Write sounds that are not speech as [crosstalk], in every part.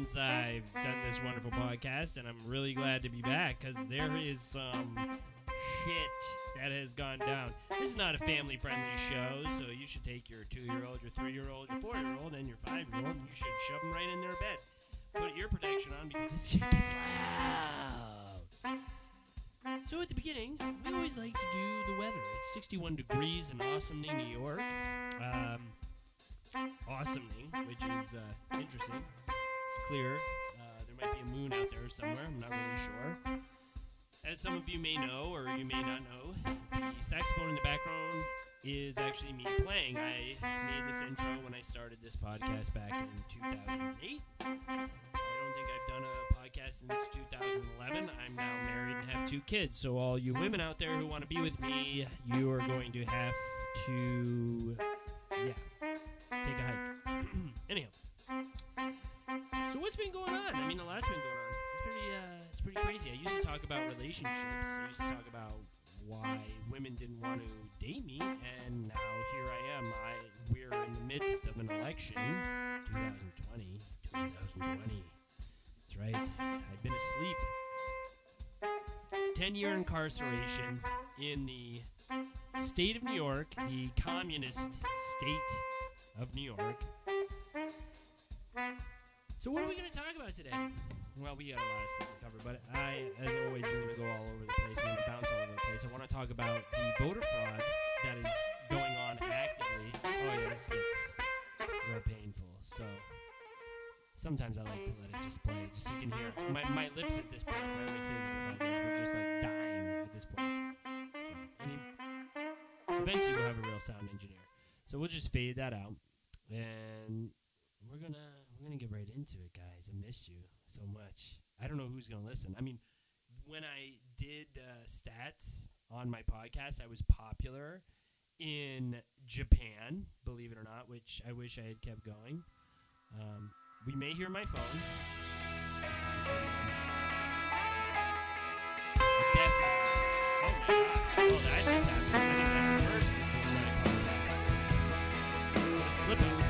since I've done this wonderful podcast, and I'm really glad to be back because there is some shit that has gone down. This is not a family friendly show, so you should take your two year old, your three year old, your four year old, and your five year old, and you should shove them right in their bed. Put ear protection on because this shit gets loud. So at the beginning, we always like to do the weather. It's 61 degrees in Awesomening, New York. Um, Awesomening, which is uh, interesting. It's clear. Uh, there might be a moon out there somewhere. I'm not really sure. As some of you may know, or you may not know, the saxophone in the background is actually me playing. I made this intro when I started this podcast back in 2008. I don't think I've done a podcast since 2011. I'm now married and have two kids. So, all you women out there who want to be with me, you are going to have to, yeah, take a hike. Relationships. I used to talk about why women didn't want to date me, and now here I am. I we're in the midst of an election, 2020, 2020. That's right. I've been asleep. 10 year incarceration in the state of New York, the communist state of New York. So, what are we going to talk about today? Well, we got a lot of stuff to cover, but I, as always, am going to go all over the place. To bounce all over the place. I want to talk about the voter fraud that is going on actively. Oh, yeah, this gets real painful. So, sometimes I like to let it just play, just so you can hear. My, my lips at this point, the podcast, we're just like dying at this point. So, any, eventually, we'll have a real sound engineer. So, we'll just fade that out. And we're gonna we're gonna get right into it, guys. I missed you so much. I don't know who's gonna listen. I mean, when I did uh, stats on my podcast, I was popular in Japan, believe it or not, which I wish I had kept going. Um, we may hear my phone. Definitely. Oh. Oh, that just happened. I think that's the first podcast. What a slip up.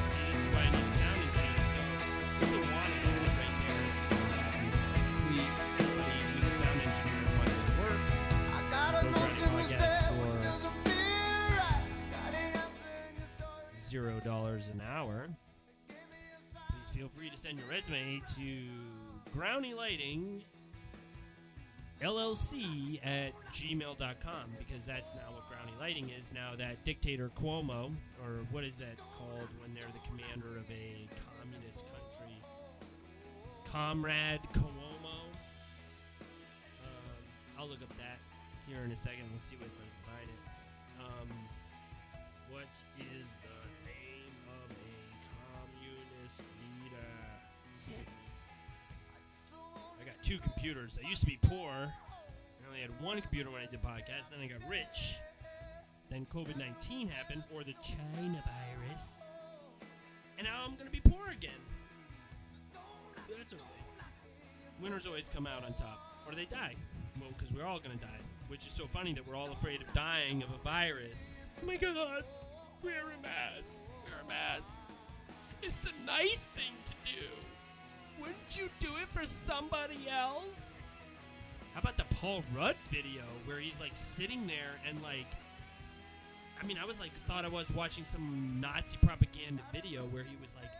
$0 an hour. Please feel free to send your resume to Brownie Lighting LLC at gmail.com because that's now what Brownie Lighting is now that dictator Cuomo, or what is that called when they're the commander of a communist country? Comrade Cuomo. Um, I'll look up that here in a second. We'll see if we can find it. Um, what two computers. I used to be poor. I only had one computer when I did podcasts. Then I got rich. Then COVID 19 happened, or the China virus. And now I'm going to be poor again. But That's okay. Winners always come out on top, or they die. Well, because we're all going to die. Which is so funny that we're all afraid of dying of a virus. Oh my god. Wear a mask. Wear a mask. It's the nice thing to do. Wouldn't you do it for somebody else? How about the Paul Rudd video where he's like sitting there and like I mean, I was like thought I was watching some Nazi propaganda video where he was like,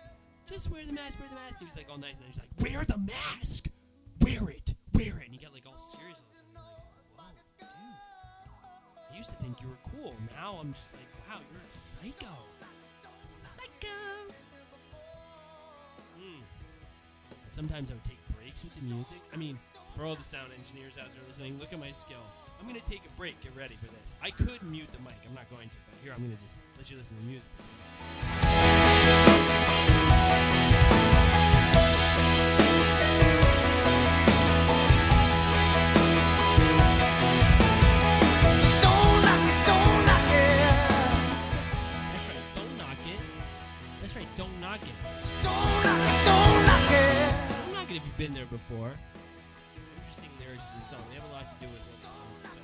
just wear the mask, wear the mask. He was like all nice and then he's like, wear the mask, wear it, wear it. And he got like all serious all of a sudden. You're like, whoa, dude. I used to think you were cool. Now I'm just like, wow, you're a psycho. Psycho. Hmm. Sometimes I would take breaks with the music. I mean, for all the sound engineers out there listening, look at my skill. I'm gonna take a break. Get ready for this. I could mute the mic. I'm not going to, but here I'm gonna just let you listen to the music. Interesting lyrics to the song. They have a lot to do with what. So.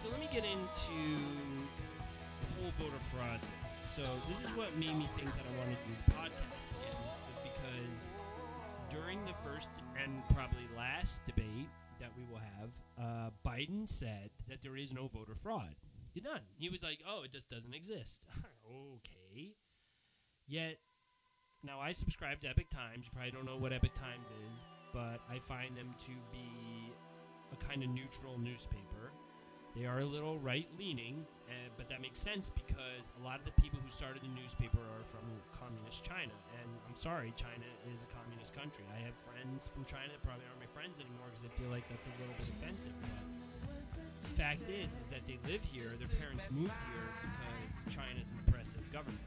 so let me get into the whole voter fraud. thing. So this is what made me think that I wanted to do the podcast again, was because during the first and probably last debate that we will have, uh, Biden said that there is no voter fraud. None. He was like, "Oh, it just doesn't exist." [laughs] okay. Yet, now I subscribe to Epoch Times. You probably don't know what Epoch Times is, but I find them to be a kind of neutral newspaper. They are a little right leaning, uh, but that makes sense because a lot of the people who started the newspaper are from communist China. And I'm sorry, China is a communist country. I have friends from China that probably aren't my friends anymore because I feel like that's a little bit offensive. But the fact is, is that they live here, their parents moved here because China's an oppressive government.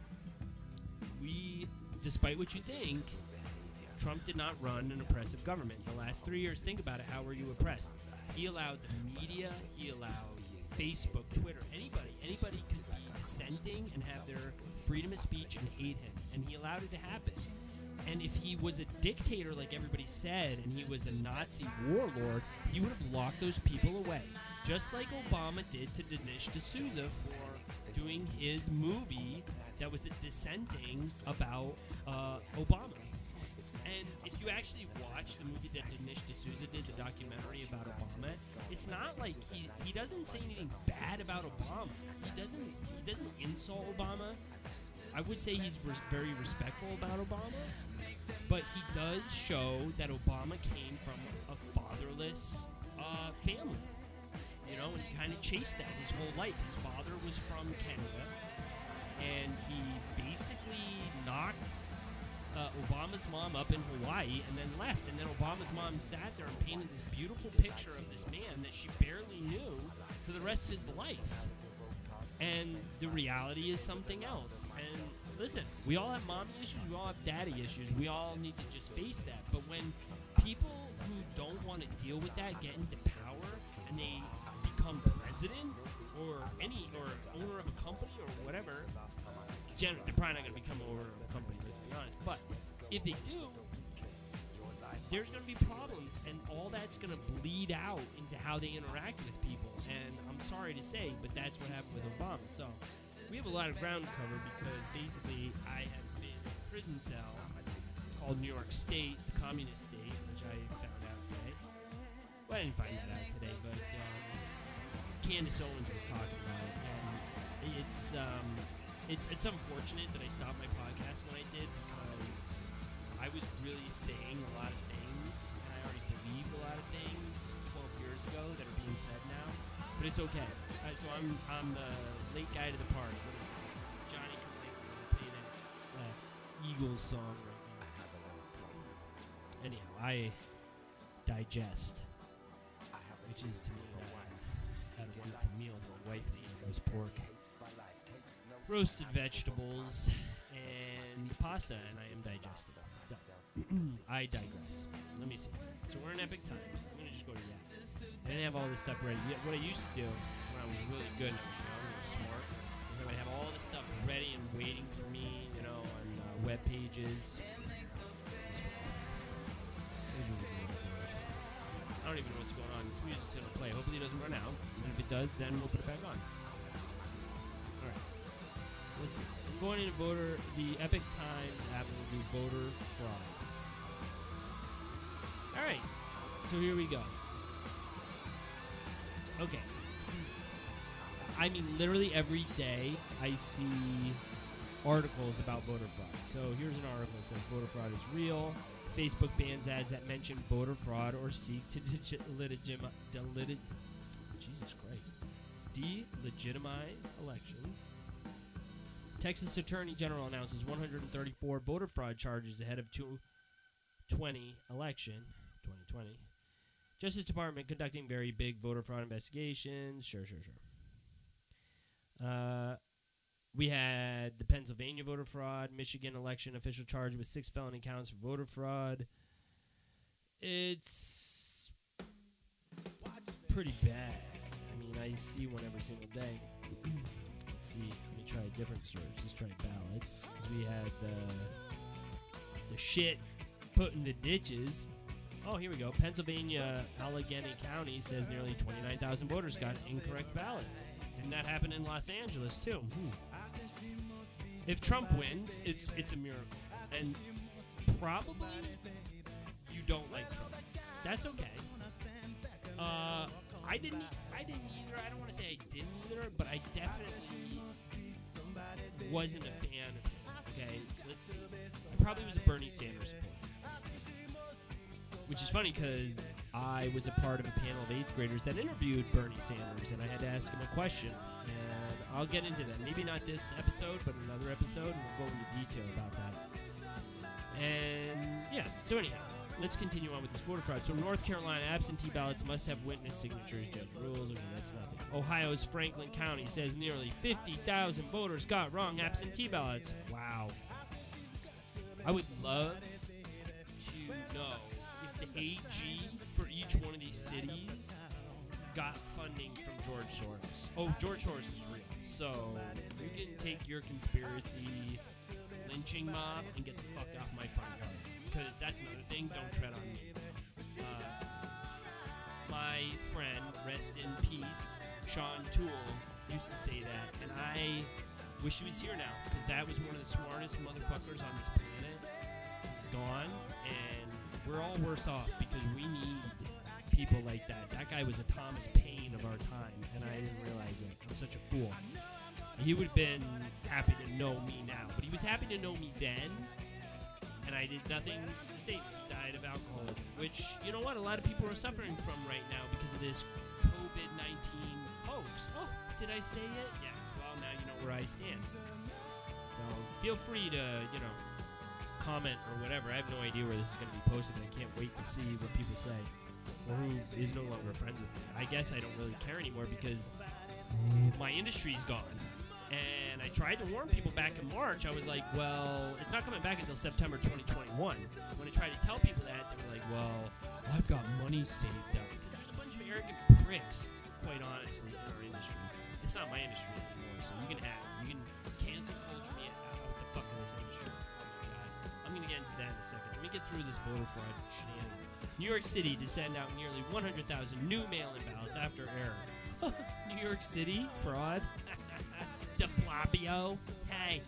We, despite what you think, Trump did not run an oppressive government. The last three years, think about it. How were you oppressed? He allowed the media, he allowed Facebook, Twitter, anybody, anybody could be dissenting and have their freedom of speech and hate him. And he allowed it to happen. And if he was a dictator, like everybody said, and he was a Nazi warlord, he would have locked those people away. Just like Obama did to Dinesh D'Souza for doing his movie that was dissenting about uh, Obama. And if you actually watch the movie that Dinesh D'Souza did, the documentary about Obama, it's not like he, he doesn't say anything bad about Obama. He doesn't he doesn't insult Obama. I would say he's res- very respectful about Obama, but he does show that Obama came from a fatherless uh, family. You know, and he kind of chased that his whole life. His father was from Canada, and he basically knocked uh, Obama's mom up in Hawaii and then left. And then Obama's mom sat there and painted this beautiful picture of this man that she barely knew for the rest of his life. And the reality is something else. And listen, we all have mommy issues, we all have daddy issues. We all need to just face that. But when people who don't want to deal with that get into power and they become president or any or owner of a company or whatever, generally they're probably not going to become owner of a company. Let's be honest. But if they do, there's going to be problems, and all that's going to bleed out into how they interact with people. And I'm sorry to say, but that's what happened with Obama. So we have a lot of ground to cover because basically I have been in a prison cell called New York State, the communist state, which I found out today. Well, I didn't find that out today, but um, Candace Owens was talking about it, and it's um, it's it's unfortunate that I stopped my podcast when I did because I was really saying a lot of things, and I already believed a lot of things 12 years ago that are being said now. But it's okay. Uh, so I'm I'm the late guy to the party. Johnny can play that uh, Eagles song right now. Anyhow, I digest, which is to me that I had a wonderful meal. My wife made roast pork, roasted vegetables, and pasta, and I am digesting. So, [clears throat] I digress. Let me see. So we're in Epoch Times. I'm gonna just go to that. I didn't have all this stuff ready. What I used to do when I was really good and I was young and smart is I would have all this stuff ready and waiting for me, you know, on uh, web pages. Don't even know what's going on. This music's gonna play. Hopefully it doesn't run out. And if it does, then we'll put it back on. Alright. Let's see. I'm going into voter the Epoch Times app will do voter fraud. Alright. So here we go. Okay. I mean, literally every day I see articles about voter fraud. So here's an article that says voter fraud is real. Facebook bans ads that mention voter fraud or seek to [laughs] delegitimize, Jesus Christ, delegitimize elections. Texas Attorney General announces 134 voter fraud charges ahead of 2020 election 2020. Justice Department conducting very big voter fraud investigations. Sure, sure, sure. Uh, we had the Pennsylvania voter fraud, Michigan election official charged with six felony counts for voter fraud. It's pretty bad. I mean, I see one every single day. Let's see. Let me try a different search. Let's try ballots because we had the the shit put in the ditches. Oh, here we go. Pennsylvania, Allegheny County says nearly 29,000 voters got incorrect ballots. Didn't that happen in Los Angeles too? Hmm. If Trump wins, it's it's a miracle, and probably you don't like Trump. That's okay. Uh, I didn't. I didn't either. I don't want to say I didn't either, but I definitely wasn't a fan of his. Okay, let's see. I probably was a Bernie Sanders supporter. Which is funny because I was a part of a panel of eighth graders that interviewed Bernie Sanders, and I had to ask him a question. I'll get into that. Maybe not this episode, but another episode, and we'll go into detail about that. And yeah, so anyhow, let's continue on with this voter fraud. So North Carolina absentee ballots must have witness signatures. Judge rules. Okay, that's nothing. Ohio's Franklin County says nearly 50,000 voters got wrong absentee ballots. Wow. I would love to know if the AG for each one of these cities got funding from George Soros. Oh, George Soros is real. So you can take your conspiracy lynching mob and get the fuck off my front yard. Because that's another thing. Don't tread on me. Uh, my friend, rest in peace, Sean Toole, used to say that, and I wish he was here now because that was one of the smartest motherfuckers on this planet. He's gone, and we're all worse off because we need people like that. That guy was a Thomas Paine of our time, and I didn't realize it. I'm such a fool. He would have been happy to know me now, but he was happy to know me then, and I did nothing to him. He died of alcoholism, which, you know what, a lot of people are suffering from right now because of this COVID 19 hoax. Oh, did I say it? Yes. Well, now you know where I stand. So feel free to, you know, comment or whatever. I have no idea where this is going to be posted, I can't wait to see what people say who is no longer friends with me. I guess I don't really care anymore because my industry's gone. And I tried to warn people back in March. I was like, well, it's not coming back until September 2021. When I tried to tell people that, they were like, well, I've got money saved up. Because there's a bunch of arrogant pricks, quite honestly, in our industry. It's not my industry anymore, so you can have. You can cancel culture me out of the fuck in this industry. I'm going to get into that in a second. Let me get through this voter fraud shenanigans. New York City to send out nearly 100,000 new mail-in ballots after error. [laughs] New York City fraud. [laughs] De Flavio. Hey,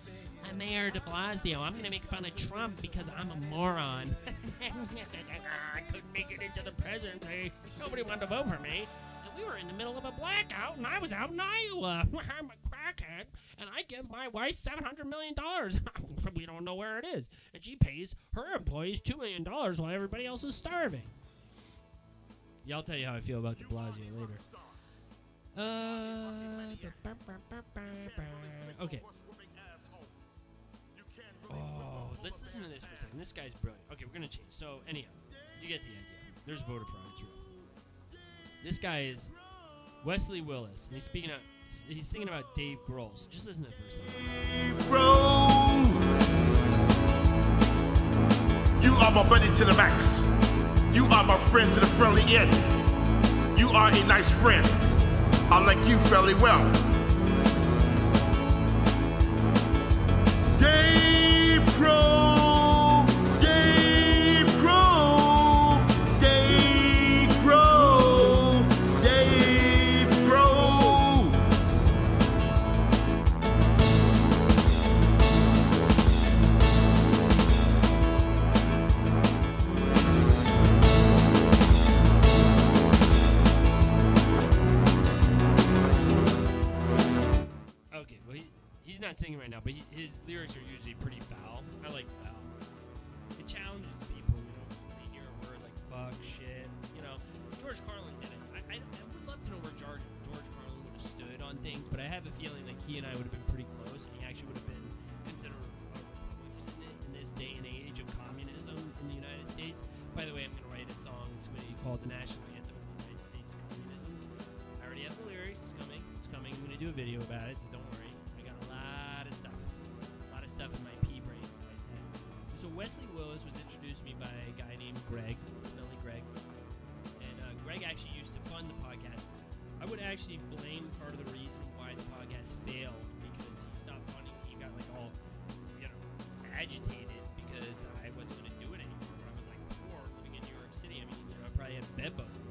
I'm Mayor De Blasio. I'm gonna make fun of Trump because I'm a moron. [laughs] I couldn't make it into the presidency. Nobody wanted to vote for me. And we were in the middle of a blackout, and I was out in Iowa. I'm a crackhead, and I give my wife seven hundred million dollars. [laughs] we don't know where it is, and she pays her employees two million dollars while everybody else is starving. Yeah, I'll tell you how I feel about De Blasio later. Uh, okay. Oh, let's listen to this for a second. This guy's brilliant. Okay, we're gonna change. So anyhow, you get the idea. There's voter fraud. It's real. This guy is Wesley Willis, and he's speaking out. He's singing about Dave Grohl. So just listen to it for a second. Bro, you are my buddy to the max. You are my friend to the friendly end. You are a nice friend. I like you fairly well. Probably have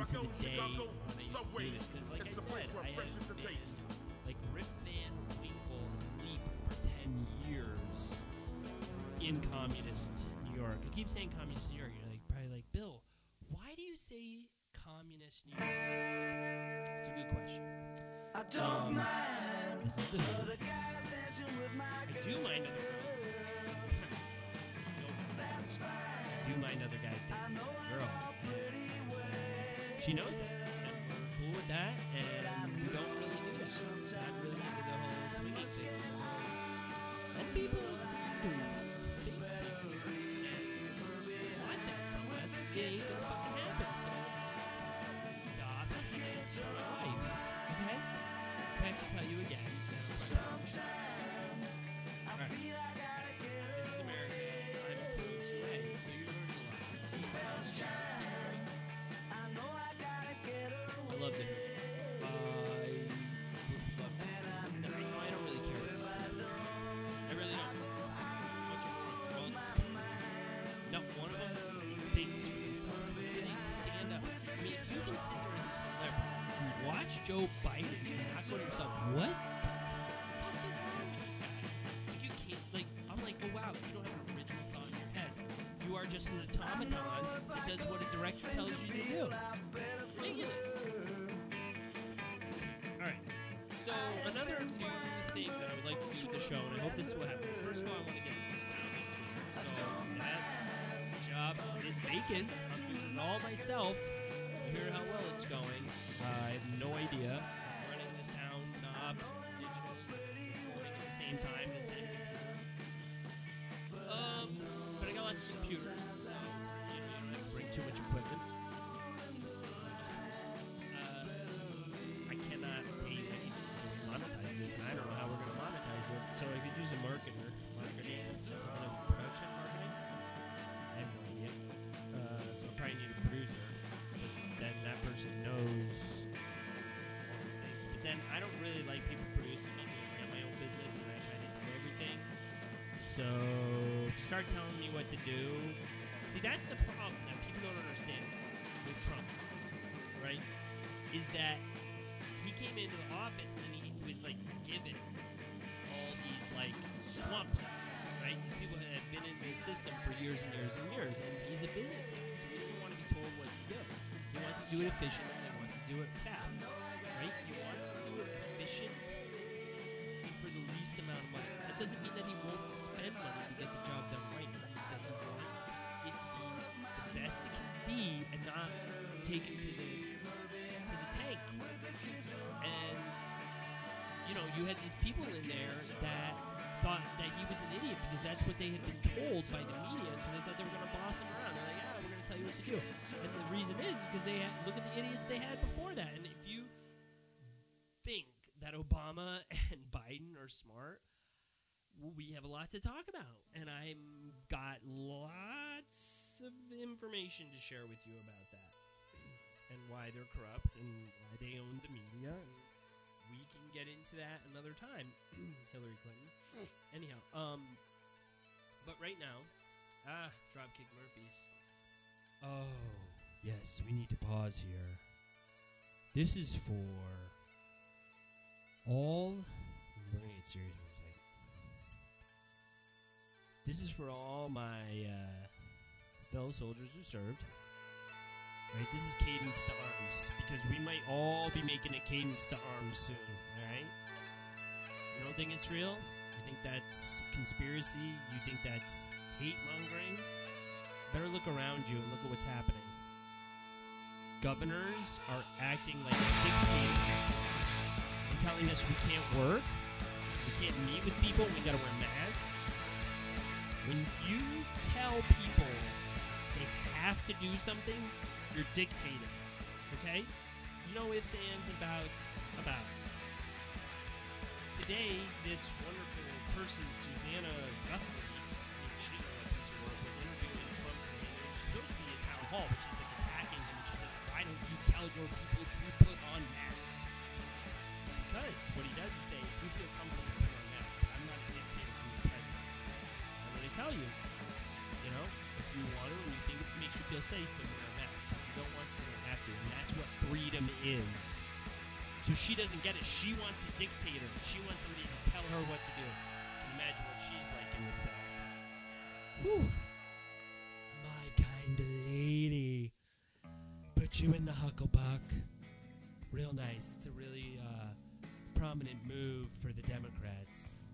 into the day Chicago, when I used to subway. do this. Because like it's I the place said, where I fresh is have the been taste. like Rip Van Winkle asleep for 10 years in communist New York. I keep saying communist New York. You're like, probably like, Bill, why do you say communist New York? It's a good question. I don't um, mind. this is the Who. I do mind other girls. [laughs] Nope. I do mind other guys dancing she knows it. And we're cool with that. And we don't really do that. Not really into the whole swinging thing. Some people Joe Biden and not go yourself, what? the fuck wrong with this guy? You can't, like, I'm like, oh wow, you don't have an original thought in your head. You are just an automaton that does what a director tells you to do. Ridiculous. Alright. So another new thing that I would like to do with the show, and I hope this will happen. First of all, I want to get a sound engineer. So that job is vacant. I'm doing it all myself. Hear how well it's going. Uh, I have no idea. Running the sound knobs, digitals, recording at the same time the same computer. Um, but I got lots of computers, so you know, you don't have to bring too much equipment. I just, uh, I cannot pay anything to monetize this, and I don't know how we're gonna monetize it. So I could use a marketer, marketing, someone in production marketing. That person knows all those things. But then I don't really like people producing me because I my own business and I kind of did everything. So start telling me what to do. See, that's the problem that people don't understand with Trump, right? Is that he came into the office and then he was like given all these like swamp things, right? These people have been in the system for years and years and years, and he's a business guy, so he doesn't wants to do it efficiently. He wants to do it fast, right? He wants to do it efficient and for the least amount of money. That doesn't mean that he won't spend money to get the job done right. It means that he wants it to be the best it can be and not taken to the to the tank. And you know, you had these people in there that thought that he was an idiot because that's what they had been told by the media, and so they thought they were to boss him around. They're like, tell you what to do. And the reason is because they had, look at the idiots they had before that. And if you think that Obama [laughs] and Biden are smart, we have a lot to talk about, and I'm got lots of information to share with you about that, and why they're corrupt, and why they own the media. And we can get into that another time, [clears throat] Hillary Clinton. Anyhow, um, but right now, ah, Dropkick Murphys. Oh, yes, we need to pause here. This is for all. Gonna get serious for a second. This is for all my uh, fellow soldiers who served. Right, this is cadence to arms because we might all be making a cadence to arms soon. All right. You don't think it's real? You think that's conspiracy? You think that's hate mongering? Better look around you and look at what's happening. governors are acting like dictators and telling us we can't work, we can't meet with people, we gotta wear masks. When you tell people they have to do something, you're dictating. Okay? You know ifs, ands, and bouts about it. Today, this wonderful person, Savannah Guthrie, hall, like attacking him, why don't you tell your people to put on masks? Because what he does is say, if you feel comfortable, put on masks, but I'm not a dictator, I'm the president. I'm going to tell you, you know, if you want to and you think it makes you feel safe, then wear a mask. If you don't want to, you don't have to. And that's what freedom is. So she doesn't get it. She wants a dictator. She wants somebody to tell her what to do. Can you imagine what she's like in the sack? Whew. Hucklebuck. Real nice. It's a really uh, prominent move for the Democrats.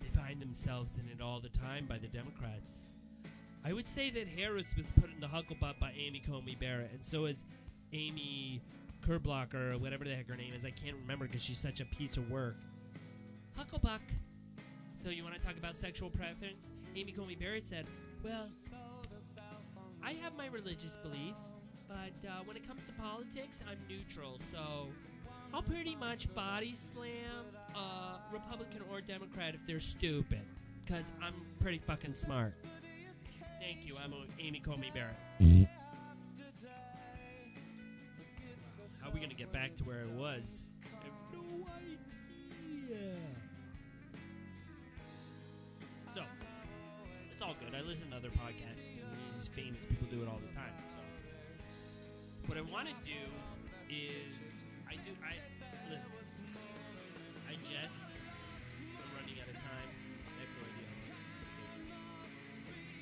They find themselves in it all the time by the Democrats. I would say that Harris was put in the hucklebuck by Amy Coney Barrett, and so is Amy Kerblocker, or whatever the heck her name is. I can't remember because she's such a piece of work. Hucklebuck. So you want to talk about sexual preference? Amy Coney Barrett said, "Well, I have my religious beliefs, but uh, when it comes to politics, I'm neutral. So I'll pretty much body slam a Republican or Democrat if they're stupid, because I'm pretty fucking smart." Thank you. I'm uh, Amy Coney Barrett. How are we gonna get back to where it was? I have no idea. So, it's all good. I listen to other podcasts, and these famous people do it all the time. So, what I want to do is, I do, I listen. I jest. I'm running out of time.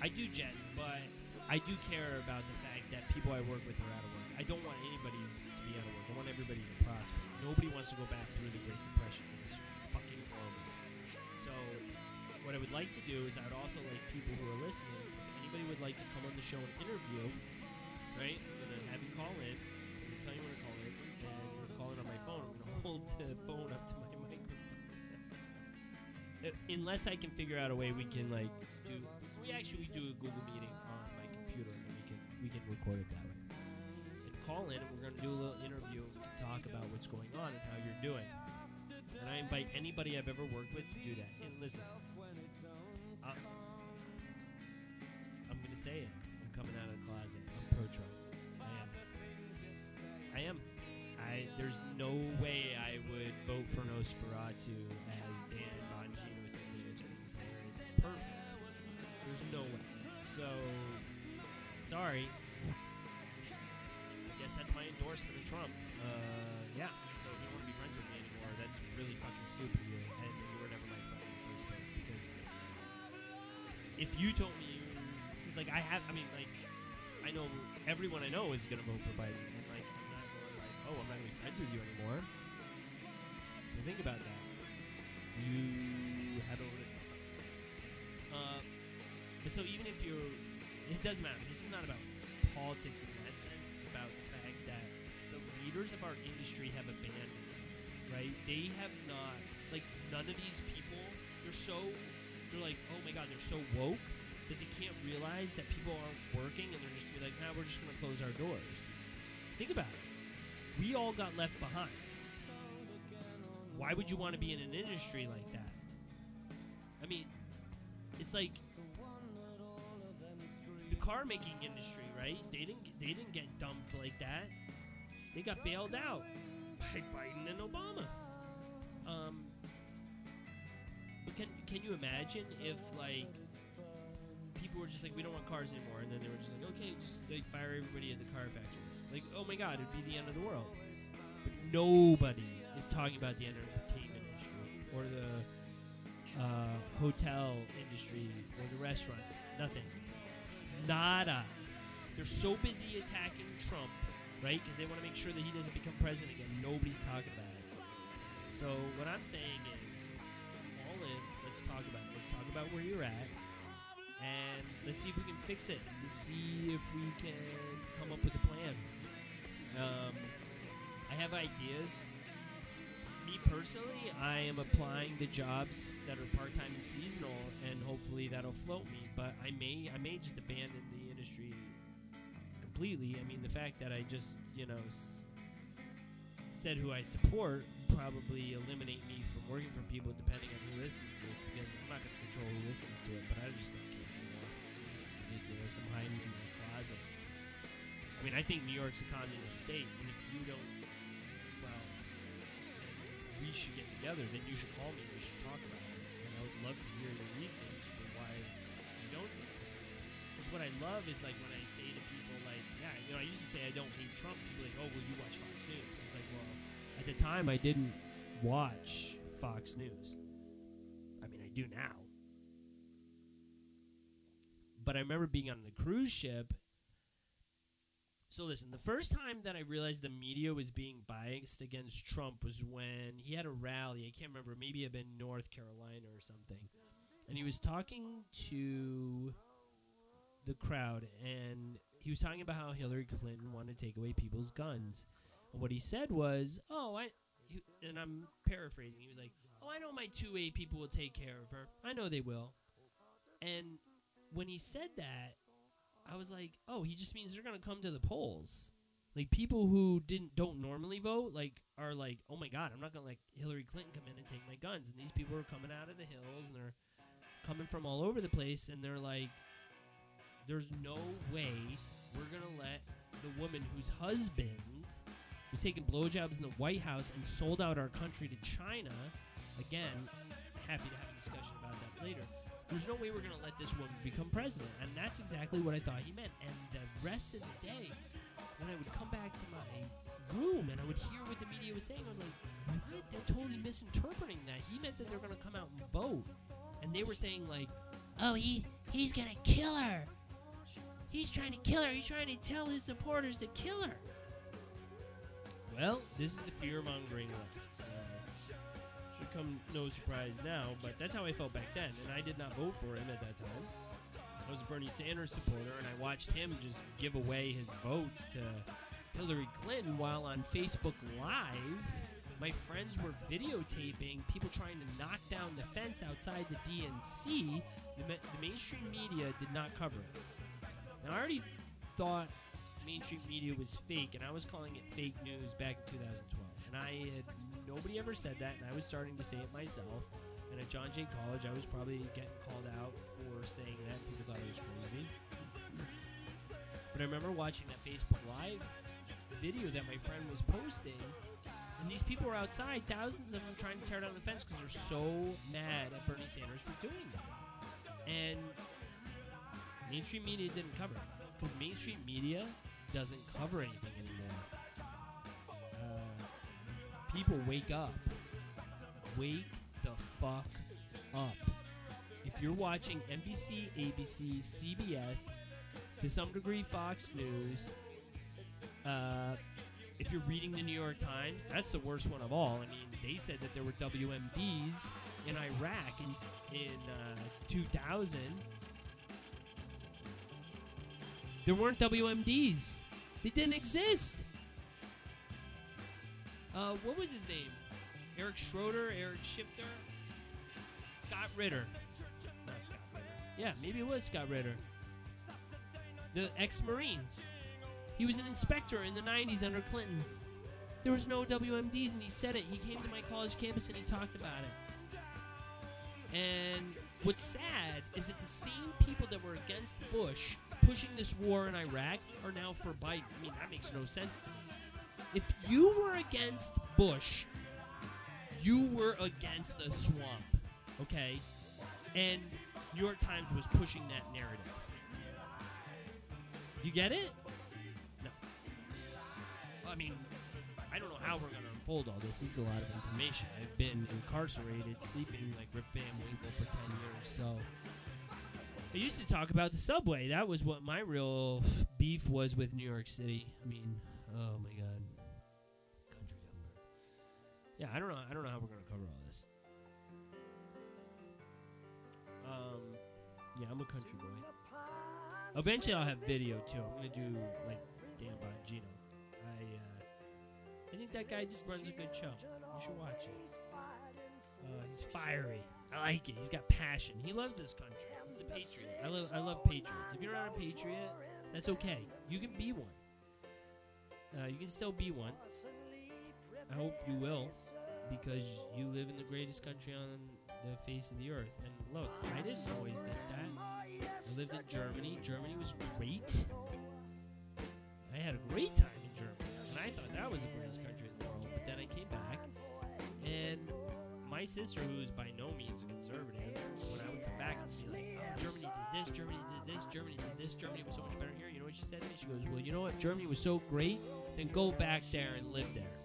I. I do jest, but I do care about the fact that people I work with are out of work. I don't want anybody to be out of work. I want everybody to prosper. Nobody wants to go back through the Great Depression. This is fucking horrible. So, what I would like to do is I'd also like people who are listening, if anybody would like to come on the show and interview, right? I'm gonna have you call in. I'm gonna tell you when to call in, and you're gonna call on my phone. I'm gonna hold the phone up to my [laughs] microphone. Unless I can figure out a way we can like do, we actually do a Google meeting on my computer, and we can we can record it that way. And call in, and we're gonna do a little interview, and talk about what's going on and how you're doing. And I invite anybody I've ever worked with to do that. And listen, uh, I'm gonna say it. I'm coming out of the closet. There's no way I would vote for Nosferatu as Dan Bongino me. His hair perfect. There's no way. So sorry. I guess that's my endorsement of Trump. Uh, yeah. So if you want to be friends with me anymore, that's really fucking stupid of you, and you were never my friend in the first place. Because if you told me you, because like I have, I mean, like I know everyone I know is gonna vote for Biden, oh, I'm not gonna be friends with you anymore. So think about that. You have over this. Uh, but so even if you're, it doesn't matter. This is not about politics in that sense. It's about the fact that the leaders of our industry have abandoned us, right? They have not, like, none of these people, they're so, they're like, oh my god, they're so woke that they can't realize that people aren't working and they're just gonna be like, nah, we're just gonna close our doors. Think about it. We all got left behind. Why would you want to be in an industry like that? I mean, it's like the car making industry, right? They didn't they didn't get dumped like that. They got bailed out by Biden and Obama. Um, but can can you imagine if like just like we don't want cars anymore, and then they were just like okay, just like fire everybody at the car factories. Like oh my god, it'd be the end of the world. But nobody is talking about the entertainment industry or the uh, hotel industry or the restaurants. Nothing. Nada. They're so busy attacking Trump, right? Because they want to make sure that he doesn't become president again. Nobody's talking about it. So what I'm saying is, all in. Let's talk about it. Let's talk about where you're at, and let's see if we can fix it. Let's see if we can come up with a plan. Um, I have ideas. Me personally, I am applying the jobs that are part time and seasonal, and hopefully that'll float me. But I may, I may just abandon the industry completely. I mean, the fact that I just, you know, said who I support probably eliminate me from working for people depending on who listens to this because I'm not going to control who listens to it. But I just. I'm hiding in my closet. I mean, I think New York's a communist state, and if you don't, well, we should get together. Then you should call me. and We should talk about it, and I would love to hear your reasonings for why you don't think. Because what I love is like when I say to people, like, yeah, you know, I used to say I don't hate Trump. People like, oh, well, you watch Fox News. It's like, well, at the time I didn't watch Fox News. I mean, I do now. But I remember being on the cruise ship. So listen, the first time that I realized the media was being biased against Trump was when he had a rally. I can't remember, maybe it been North Carolina or something. And he was talking to the crowd and he was talking about how Hillary Clinton wanted to take away people's guns. And what he said was, "Oh, I," and I'm paraphrasing. He was like, "Oh, I know my two A people will take care of her. I know they will." And when he said that, I was like, "Oh, he just means they're gonna come to the polls." Like people who didn't don't normally vote, like are like, "Oh my God, I'm not gonna let Hillary Clinton come in and take my guns." And these people are coming out of the hills and they're coming from all over the place, and they're like, "There's no way we're gonna let the woman whose husband was taking blowjobs in the White House and sold out our country to China. Again, happy to have a discussion about that later. There's no way we're going to let this woman become president. And that's exactly what I thought he meant. And the rest of the day, when I would come back to my room and I would hear what the media was saying, I was like, what? They're totally misinterpreting that. He meant that they're going to come out and vote. And they were saying, like, oh, he he's going to kill her. He's trying to kill her. He's trying to tell his supporters to kill her. Well, this is the fear mongering left. Come no surprise now, but that's how I felt back then, and I did not vote for him at that time. I was a Bernie Sanders supporter, and I watched him just give away his votes to Hillary Clinton while on Facebook Live. My friends were videotaping people trying to knock down the fence outside the DNC. The, ma- the mainstream media did not cover it. Now, I already thought mainstream media was fake, and I was calling it fake news back in 2012. And I had nobody ever said that, and I was starting to say it myself. And at John Jay College, I was probably getting called out for saying that. People thought I was crazy. But I remember watching that Facebook Live video that my friend was posting, and these people were outside, thousands of them trying to tear down the fence because they're so mad at Bernie Sanders for doing that. And mainstream media didn't cover it because mainstream media doesn't cover anything people wake up. Wake the fuck up. If you're watching NBC, ABC, CBS, to some degree Fox News, uh, if you're reading the New York Times, that's the worst one of all. I mean, they said that there were WMDs in Iraq in, in uh, 2000. There weren't WMDs. They didn't exist. Uh, what was his name? Eric Schroeder, Eric Shifter, Scott Ritter. Scott Ritter. Yeah, maybe it was Scott Ritter. The ex-Marine. He was an inspector in the 90s under Clinton. There was no WMDs, and he said it. He came to my college campus and he talked about it. And what's sad is that the same people that were against Bush pushing this war in Iraq are now for Biden. I mean, that makes no sense to me. If you were against Bush, you were against the swamp, okay? And New York Times was pushing that narrative. You get it? No. I mean, I don't know how we're going to unfold all this. This is a lot of information. I've been incarcerated, sleeping like Rip Van Winkle for 10 years, so. I used to talk about the subway. That was what my real beef was with New York City. I mean, oh my god. Yeah, I don't know. I don't know how we're gonna cover all this. Um, yeah, I'm a country boy. Eventually, I'll have video too. I'm gonna do like Dan Bongino. I uh, think that guy just runs a good show. You should watch it. Uh, he's fiery. I like it. He's got passion. He loves this country. He's a patriot. I love I love patriots. If you're not a patriot, that's okay. You can be one. Uh, you can still be one. I hope you will, because you live in the greatest country on the face of the earth. And look, I didn't always think that. I lived in Germany. Germany was great. I had a great time in Germany, and I thought that was the greatest country in the world. But then I came back, and my sister, who's by no means a conservative, when I would come back and be like, "Oh, Germany did this, Germany did this, Germany did this, Germany was so much better here." You know what she said to me? She goes, "Well, you know what? Germany was so great, then go back there and live there."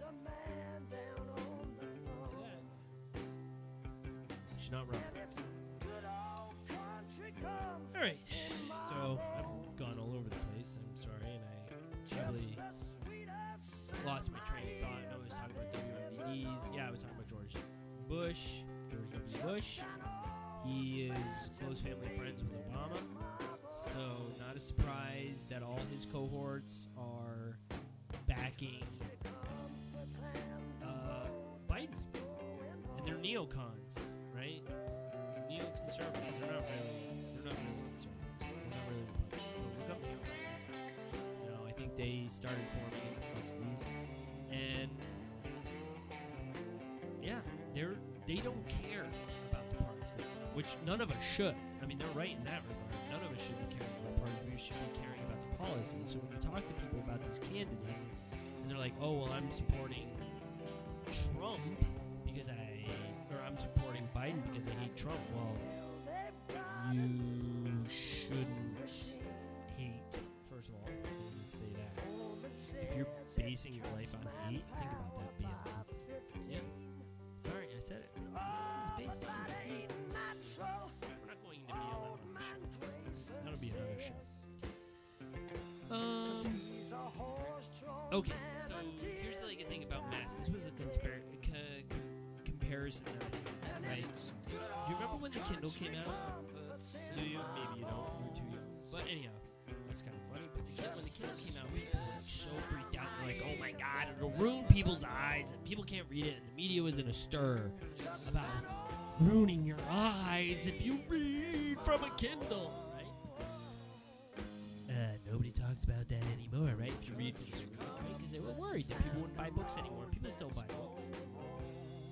His cohorts are backing uh, Biden, and they're neocons, right? Neoconservatives. They're not really. They're not really conservatives. They're not really Republicans. So look neocons. You know, I think they started forming in the '60s, and yeah, they're they don't care about the party system, which none of us should. I mean, they're right in that regard. None of us should be caring about parties. We should be caring policies. So when you talk to people about these candidates, and they're like, "Oh, well, I'm supporting Trump because I, or I'm supporting Biden because I hate Trump." Well, you shouldn't hate. First of all, say that if you're basing your life on hate, Okay, so here's the like, thing about mass. This was a conspir- co- com- comparison that I had, right? Do you remember when the Kindle came out? Do you? Maybe you don't. You're too young. But anyhow, that's kind of funny. But the Kindle, when the Kindle came out, people were like, so freaked out. They're like, oh my god, it'll ruin people's eyes, and people can't read it. And the media was in a stir about ruining your eyes if you read from a Kindle, about that anymore, right? If you read right? Because they were worried that people wouldn't buy books anymore. People still buy books.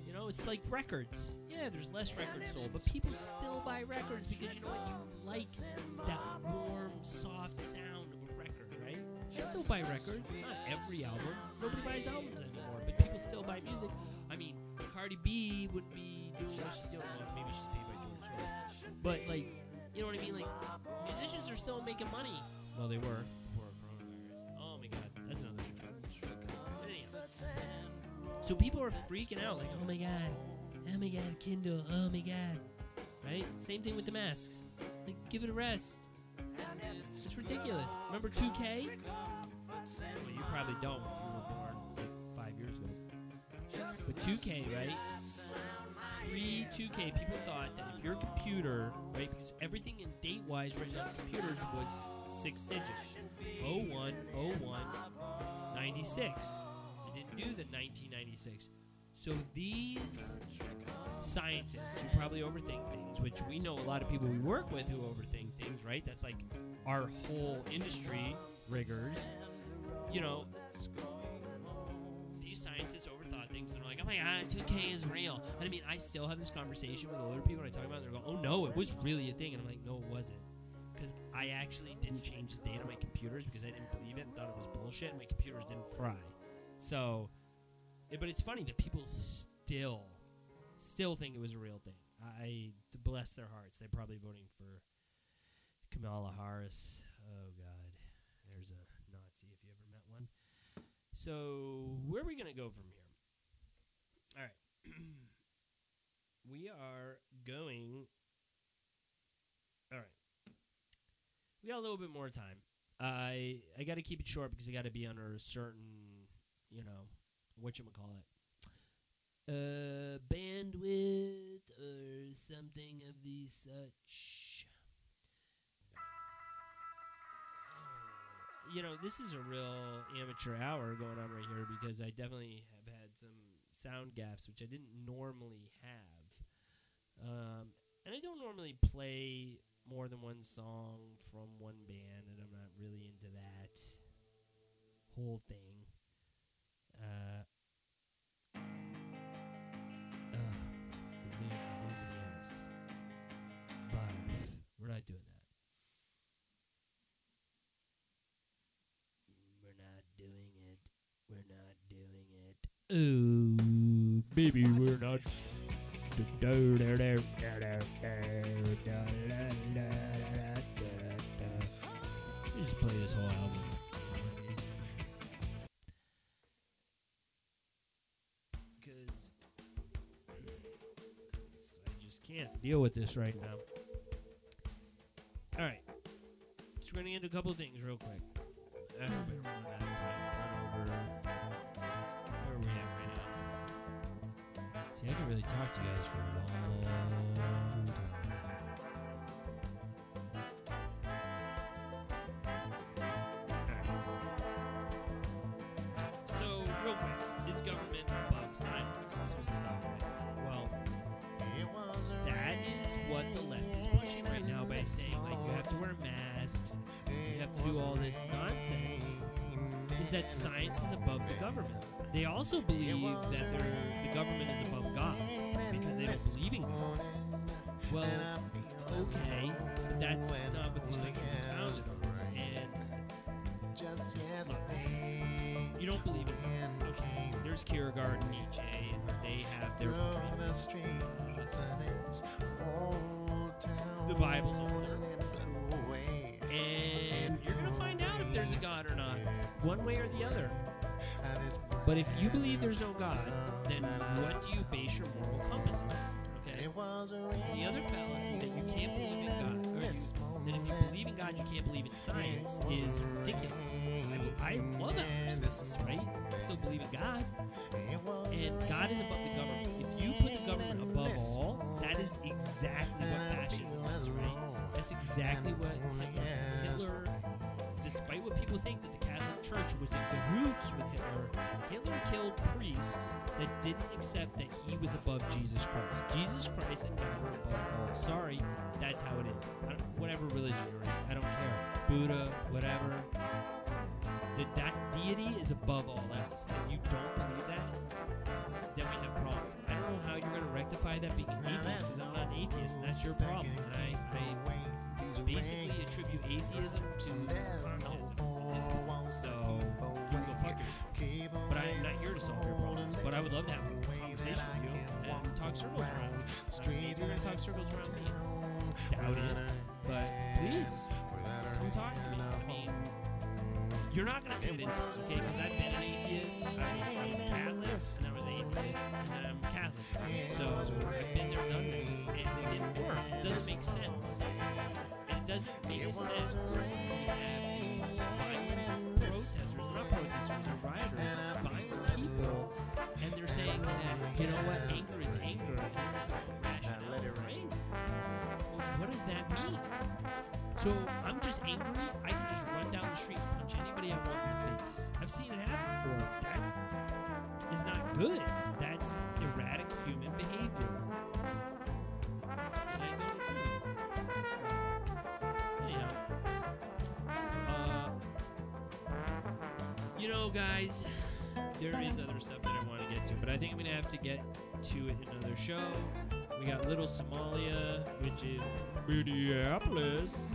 You know, it's like records. Yeah, there's less records sold, but people still buy records because you know what? You like that warm, soft sound of a record, right? I still buy records. Not every album. Nobody buys albums anymore, but people still buy music. I mean, Cardi B would be doing what she's doing. Well, maybe she's paid by George Soros. But, like, you know what I mean? Like, musicians are still making money. Well, they were So people are freaking out, like, oh my god, oh my god, Kindle, oh my god. Right? Same thing with the masks. Like, give it a rest. It's ridiculous. Remember 2K? Well, you probably don't if you were born like five years ago. But 2K, right? Pre 2K, people thought that if your computer, right, because everything in date wise written on computers was six digits 01, 01, 96. Do the 1996. So these scientists who probably overthink things, which we know a lot of people we work with who overthink things, right? That's like our whole industry riggers. You know, these scientists overthought things and they're like, oh my god, 2K is real. And I mean, I still have this conversation with older people when I talk about it. They're going, oh no, it was really a thing. And I'm like, no, it wasn't. Because I actually didn't change the date on my computers because I didn't believe it and thought it was bullshit and my computers didn't fry. So, but it's funny that people still, still think it was a real thing. I bless their hearts. They're probably voting for Kamala Harris. Oh God, there's a Nazi if you ever met one. So where are we gonna go from here? All right, [clears throat] we are going. All right, we got a little bit more time. I I got to keep it short because I got to be under a certain, what you call it, uh, bandwidth or something of the such. you know, this is a real amateur hour going on right here because I definitely have had some sound gaps which I didn't normally have. Um, and I don't normally play more than one song from one band, and I'm not really into that whole thing. Uh, not doing that. We're not doing it. We're not doing it. Ooh, baby, we're not. Just play this whole album. you know what I mean? Because I just can't deal with this right now. All right, gonna get into a couple of things real quick. I hope I run out of time. Run over. Where are we at right now? See, I can really talk to you guys for a long time. So, real quick, is government above science? This was the topic. Well, that is what the left is pushing right now by saying, like, you have to wear masks, you have to do all this nonsense. Is that science is above the government? They also believe that the government is above God because they don't believe in God. Well, okay, but that's not what this country was founded on. And look, you don't believe in God. Okay, there's Kierkegaard and Nietzsche, and they have their points. The Bible's older. And you're going to find out if there's a God or not, one way or the other. But if you believe there's no God, then what do you base your moral compass on? Okay? The other fallacy that you can't believe in God, or that if you believe in God, you can't believe in science is ridiculous. I, I love outer space, right? I still believe in God. And God is above the government. You put the government above all, that is exactly what fascism is, right? That's exactly what Hitler, Hitler, despite what people think that the Catholic Church was in cahoots with Hitler, Hitler killed priests that didn't accept that he was above Jesus Christ. Jesus Christ and God were above all. Sorry, that's how it is. I don't- whatever religion you're in, I don't care. Buddha, whatever. The that deity is above all else. If you don't believe that, how you're going to rectify that being an atheist because I'm not an atheist, and that's your problem. And I, I basically attribute atheism to communism at this point. So you can go fuck yourself. But I am not here to solve your problems. But I would love to have a conversation with you and talk circles around you. Uh, maybe you're going to talk circles around me. Doubt it. But please, come talk to me. You're not to convince me, okay? Because I've been an atheist. I was, I was Catholic, and I was atheist, and I'm Catholic. So I've been there, done that, and it didn't work. It doesn't make sense. And it doesn't make sense when we have these violent protesters, not protesters, they're rioters, violent people, and they're saying that, you know what, anger is anger, and there's no rationale for anger. Well, what does that mean? So I'm just angry. I can just run down the street and punch anybody I want in the face. I've seen it happen before. That is not good. That's erratic human behavior. And I don't. Anyhow, uh, you know, guys, there is other stuff that I want to get to, but I think I'm gonna have to get to it in another show. We got Little Somalia, which is Minneapolis.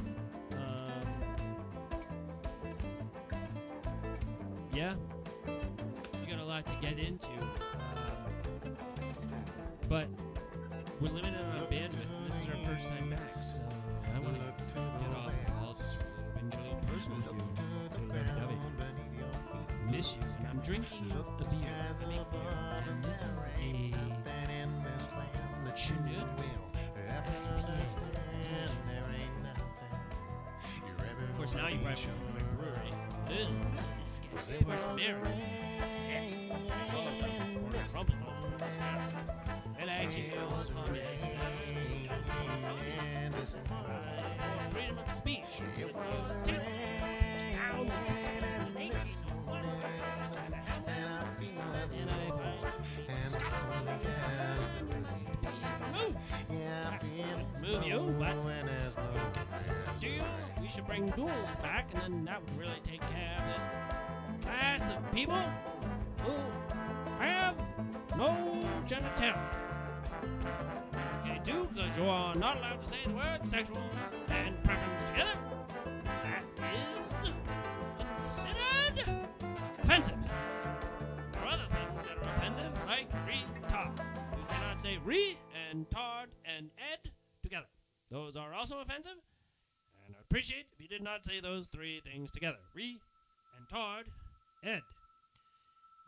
People who have no genitalia. Okay, two, because you are not allowed to say the word sexual and preference together. That is considered offensive. There are other things that are offensive, like retard. You cannot say re and tard and ed together. Those are also offensive, and I appreciate if you did not say those three things together. Re and tard, ed.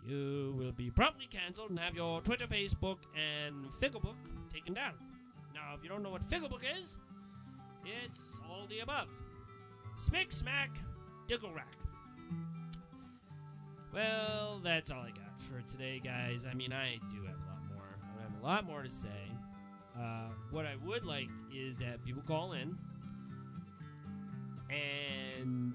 You will be promptly cancelled and have your Twitter, Facebook, and Figglebook taken down. Now, if you don't know what Figglebook is, it's all the above. Smick, smack, dickle rack. Well, that's all I got for today, guys. I mean, I do have a lot more. I have a lot more to say. Uh, what I would like is that people call in and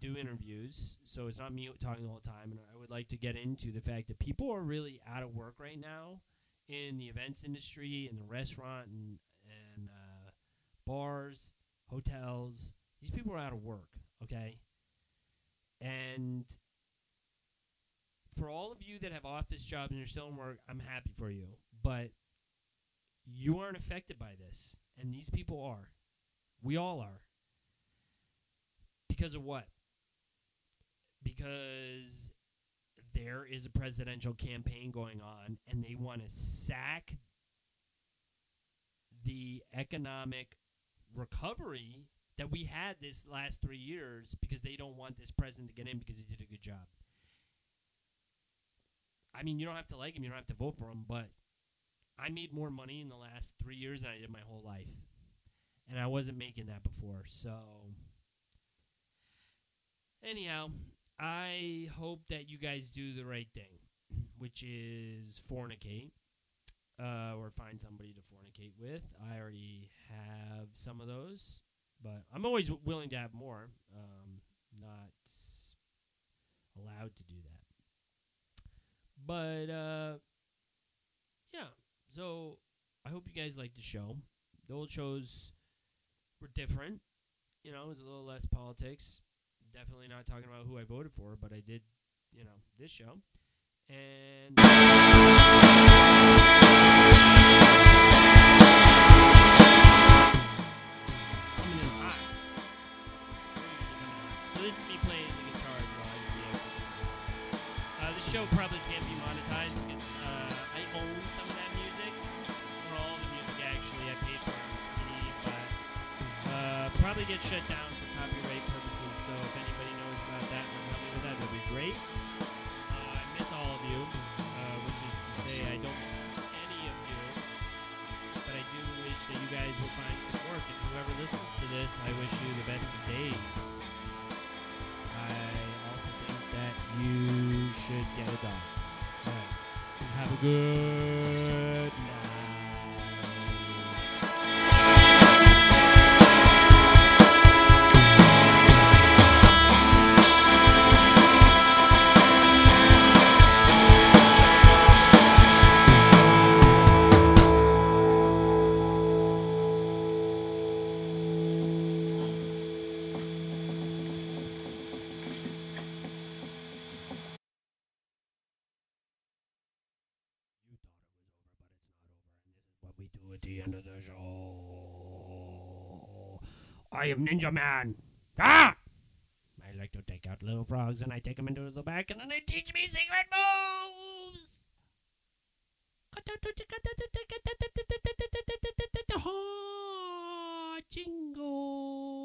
do interviews. So it's not me talking all the time. And I would like to get into the fact that people are really out of work right now in the events industry, in the restaurant and, and uh, bars, hotels. These people are out of work, okay? And for all of you that have office jobs and you're still in work, I'm happy for you. But you aren't affected by this. And these people are. We all are. Because of what? Because there is a presidential campaign going on and they want to sack the economic recovery that we had this last three years because they don't want this president to get in because he did a good job. I mean, you don't have to like him, you don't have to vote for him, but I made more money in the last three years than I did my whole life. And I wasn't making that before. So, anyhow, I hope that you guys do the right thing, [clears throat] which is fornicate uh, or find somebody to fornicate with. I already have some of those, but I'm always willing to have more. Um, not allowed to do that. But, uh, yeah. So I hope you guys like the show. The old shows were different. You know, it was a little less politics. Definitely not talking about who I voted for, but I did, you know, this show. And show probably can't be monetized because uh, I own some of that music. Or all the music, actually. I paid for on the CD, but uh, probably get shut down for copyright purposes. So if anybody knows about that and help me with that, that'd be great. Uh, I miss all of you, uh, which is to say, I don't miss any of you. But I do wish that you guys will find some work. And whoever listens to this, I wish you the best of days. I also think that you should get a dog. Alright. Have a good am Ninja Man. Ah! I like to take out little frogs, and I take them into the back, and then they teach me secret moves. Jingle.